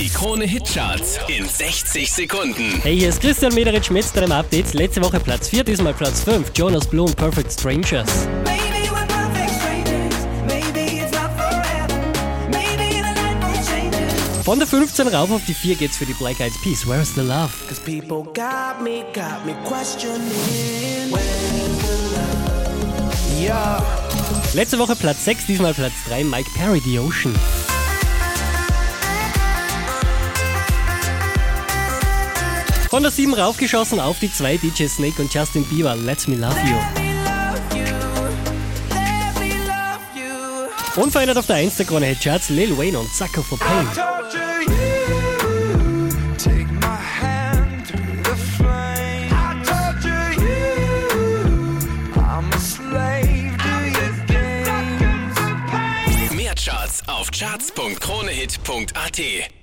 Die Krone Hitcharts in 60 Sekunden. Hey, hier ist Christian Mederitsch mit deinem Update. Letzte Woche Platz 4, diesmal Platz 5. Jonas Blum, Perfect Strangers. Maybe we're perfect strangers. Maybe it's not forever. Maybe the light will change us. Von der 15 rauf auf die 4 geht's für die Black Eyed Peas. Where's the love? Cause people got me, got me questioning where's the love? Yeah. Letzte Woche Platz 6, diesmal Platz 3. Mike Perry, The Ocean. Von der 7 raufgeschossen auf die 2 DJ Snake und Justin Bieber, Let Me Love You. Unverändert auf der 1 der Krone Hitcharts, Lil Wayne und Sucker for Pain. Mehr Charts auf charts.kronehit.at.